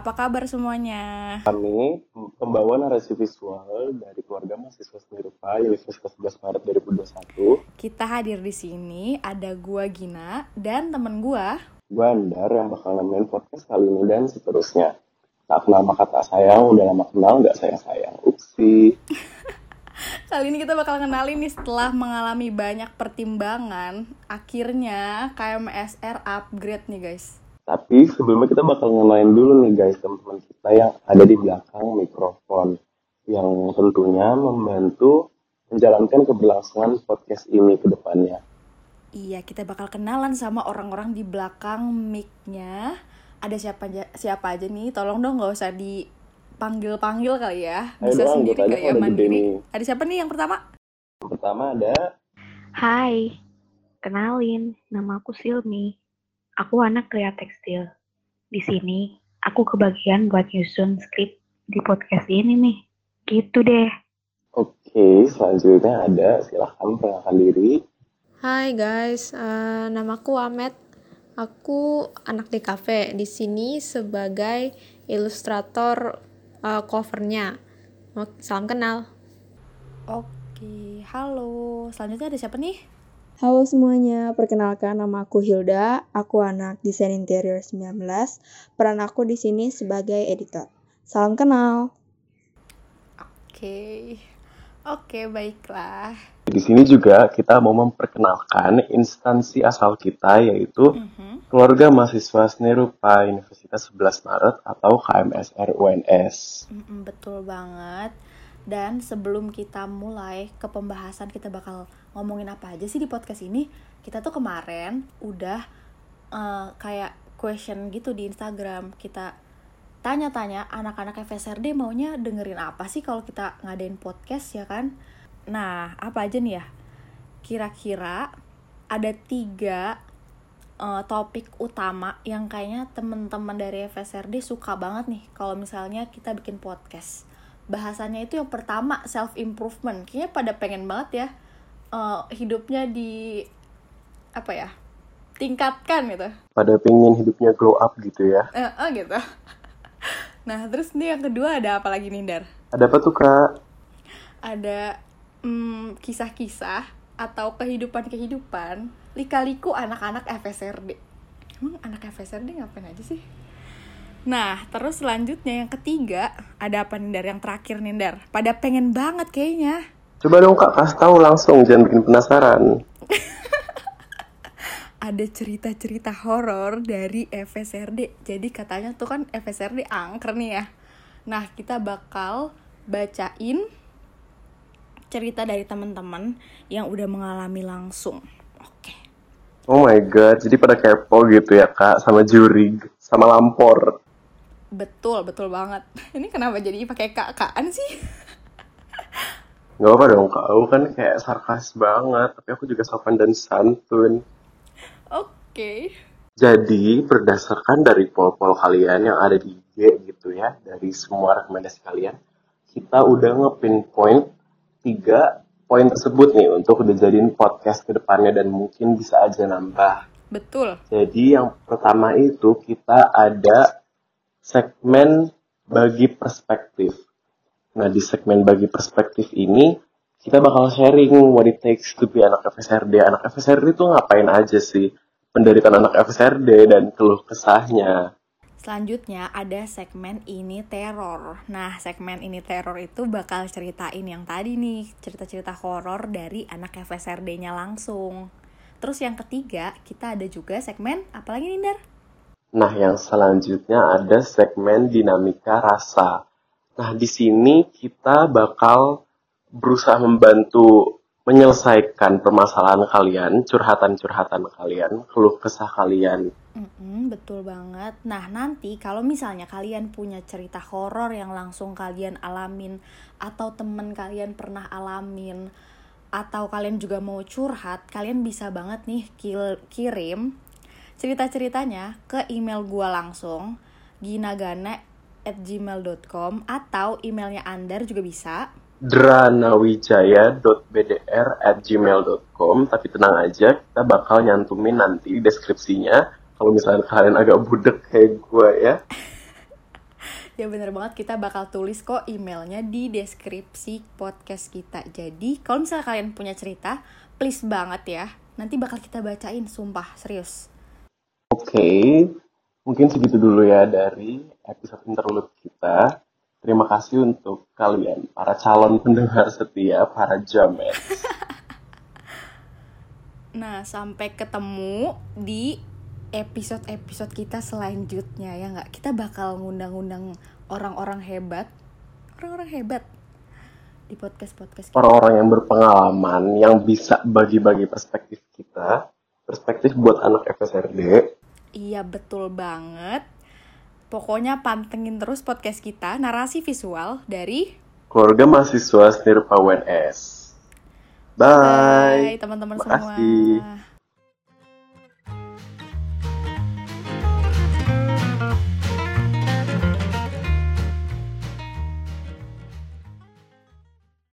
Apa kabar semuanya? Kami pembawa narasi visual dari keluarga mahasiswa seni rupa Universitas 11 Maret 2021. Kita hadir di sini ada gua Gina dan temen gua Gue Andar yang bakal nemenin podcast kali ini dan seterusnya. Tak kenal maka tak sayang, udah lama kenal gak sayang-sayang. Upsi. Kali ini kita bakal kenalin nih setelah mengalami banyak pertimbangan Akhirnya KMSR upgrade nih guys Tapi sebelumnya kita bakal ngenalin dulu nih guys teman-teman kita yang ada di belakang mikrofon. Yang tentunya membantu menjalankan keberlangsungan podcast ini ke depannya. Iya kita bakal kenalan sama orang-orang di belakang mic-nya Ada siapa aja, siapa aja nih Tolong dong gak usah dipanggil-panggil kali ya Ayo Bisa dong, sendiri kali ya mandiri. Ada siapa nih yang pertama? Yang pertama ada Hai, kenalin, nama aku Silmi. Aku anak Kria Tekstil. Di sini, aku kebagian buat nyusun skrip di podcast ini nih. Gitu deh. Oke, selanjutnya ada silahkan perkenalkan diri. Hai guys, eh, namaku Amet. Aku anak DKV di sini sebagai ilustrator eh, covernya. Salam kenal. Oke, halo Selanjutnya ada siapa nih? Halo semuanya, perkenalkan nama aku Hilda. Aku anak desain interior 19. Peran aku di sini sebagai editor. Salam kenal. Oke Oke baiklah Di sini juga kita mau memperkenalkan instansi asal kita yaitu Mhm. Keluarga Mahasiswa Seni Rupa Universitas 11 Maret atau KMSR UNS. Mm-mm, betul banget. Dan sebelum kita mulai ke pembahasan kita bakal ngomongin apa aja sih di podcast ini, kita tuh kemarin udah eh, kayak question gitu di Instagram. Kita tanya-tanya anak-anak FSRD maunya dengerin apa sih kalau kita ngadain podcast ya kan? Nah, apa aja nih ya? Kira-kira ada tiga eh, topik utama yang kayaknya temen-temen dari FSRD suka banget nih kalau misalnya kita bikin podcast. Bahasannya itu yang pertama self improvement. Kayaknya pada pengen banget ya eh, hidupnya di apa ya? tingkatkan gitu. Pada pengen hidupnya glow up gitu ya. Eh, eh, gitu. Nah, terus nih yang kedua ada apa lagi nih, Dar? Ada apa tuh kak? ada mm, kisah-kisah atau kehidupan-kehidupan lika-liku anak-anak FSRD. Emang anak FSRD ngapain aja sih? Nah, terus selanjutnya yang ketiga, ada apa nih Dar? Yang terakhir nih Dar. Pada pengen banget kayaknya. Coba dong kak kasih tahu langsung, jangan bikin penasaran. Ada cerita-cerita horor dari FSRD. Jadi katanya tuh kan FSRD angker nih ya. Nah, kita bakal bacain cerita dari teman-teman yang udah mengalami langsung. Oke. Oh my god, jadi pada kepo gitu ya kak sama juri, sama lampor. Betul, betul banget. Ini kenapa jadi pakai kak-kakan sih? Gak apa dong kak, aku kan kayak sarkas banget, tapi aku juga sopan dan santun. Oke. Jadi berdasarkan dari poll-poll kalian yang ada di IG gitu ya, dari semua rekomendasi kalian, kita udah ngepinpoint tiga poin tersebut nih untuk dijadiin podcast ke depannya dan mungkin bisa aja nambah. Betul. Jadi yang pertama itu kita ada segmen bagi perspektif. Nah di segmen bagi perspektif ini kita bakal sharing what it takes to be anak FSRD. Anak FSRD itu ngapain aja sih? Penderitaan anak FSRD dan keluh kesahnya. Selanjutnya ada segmen ini teror. Nah, segmen ini teror itu bakal ceritain yang tadi nih, cerita-cerita horor dari anak FSRD-nya langsung. Terus yang ketiga, kita ada juga segmen apalagi nih, Dar? Nah yang selanjutnya ada segmen dinamika rasa. Nah di sini kita bakal berusaha membantu menyelesaikan permasalahan kalian, curhatan-curhatan kalian, keluh kesah kalian. Mm-mm, betul banget. Nah, nanti kalau misalnya kalian punya cerita horor yang langsung kalian alamin atau temen kalian pernah alamin atau kalian juga mau curhat, kalian bisa banget nih kirim cerita-ceritanya ke email gua langsung ginagana at gmail.com atau emailnya Andar juga bisa dranawijaya.bdr at gmail.com tapi tenang aja kita bakal nyantumin nanti di deskripsinya kalau misalnya kalian agak budek kayak gue ya Ya bener banget kita bakal tulis kok emailnya di deskripsi podcast kita. Jadi kalau misalnya kalian punya cerita, please banget ya. Nanti bakal kita bacain, sumpah, serius. Oke, mungkin segitu dulu ya dari episode interlude kita. Terima kasih untuk kalian, para calon pendengar setia, para jamet. Nah, sampai ketemu di episode-episode kita selanjutnya ya nggak? Kita bakal ngundang-undang orang-orang hebat, orang-orang hebat di podcast-podcast. Orang-orang yang berpengalaman, yang bisa bagi-bagi perspektif kita, perspektif buat anak FSRD. Iya betul banget. Pokoknya pantengin terus podcast kita, narasi visual dari Keluarga mahasiswa Snirpa UNS. Bye. teman-teman Makasih. semua.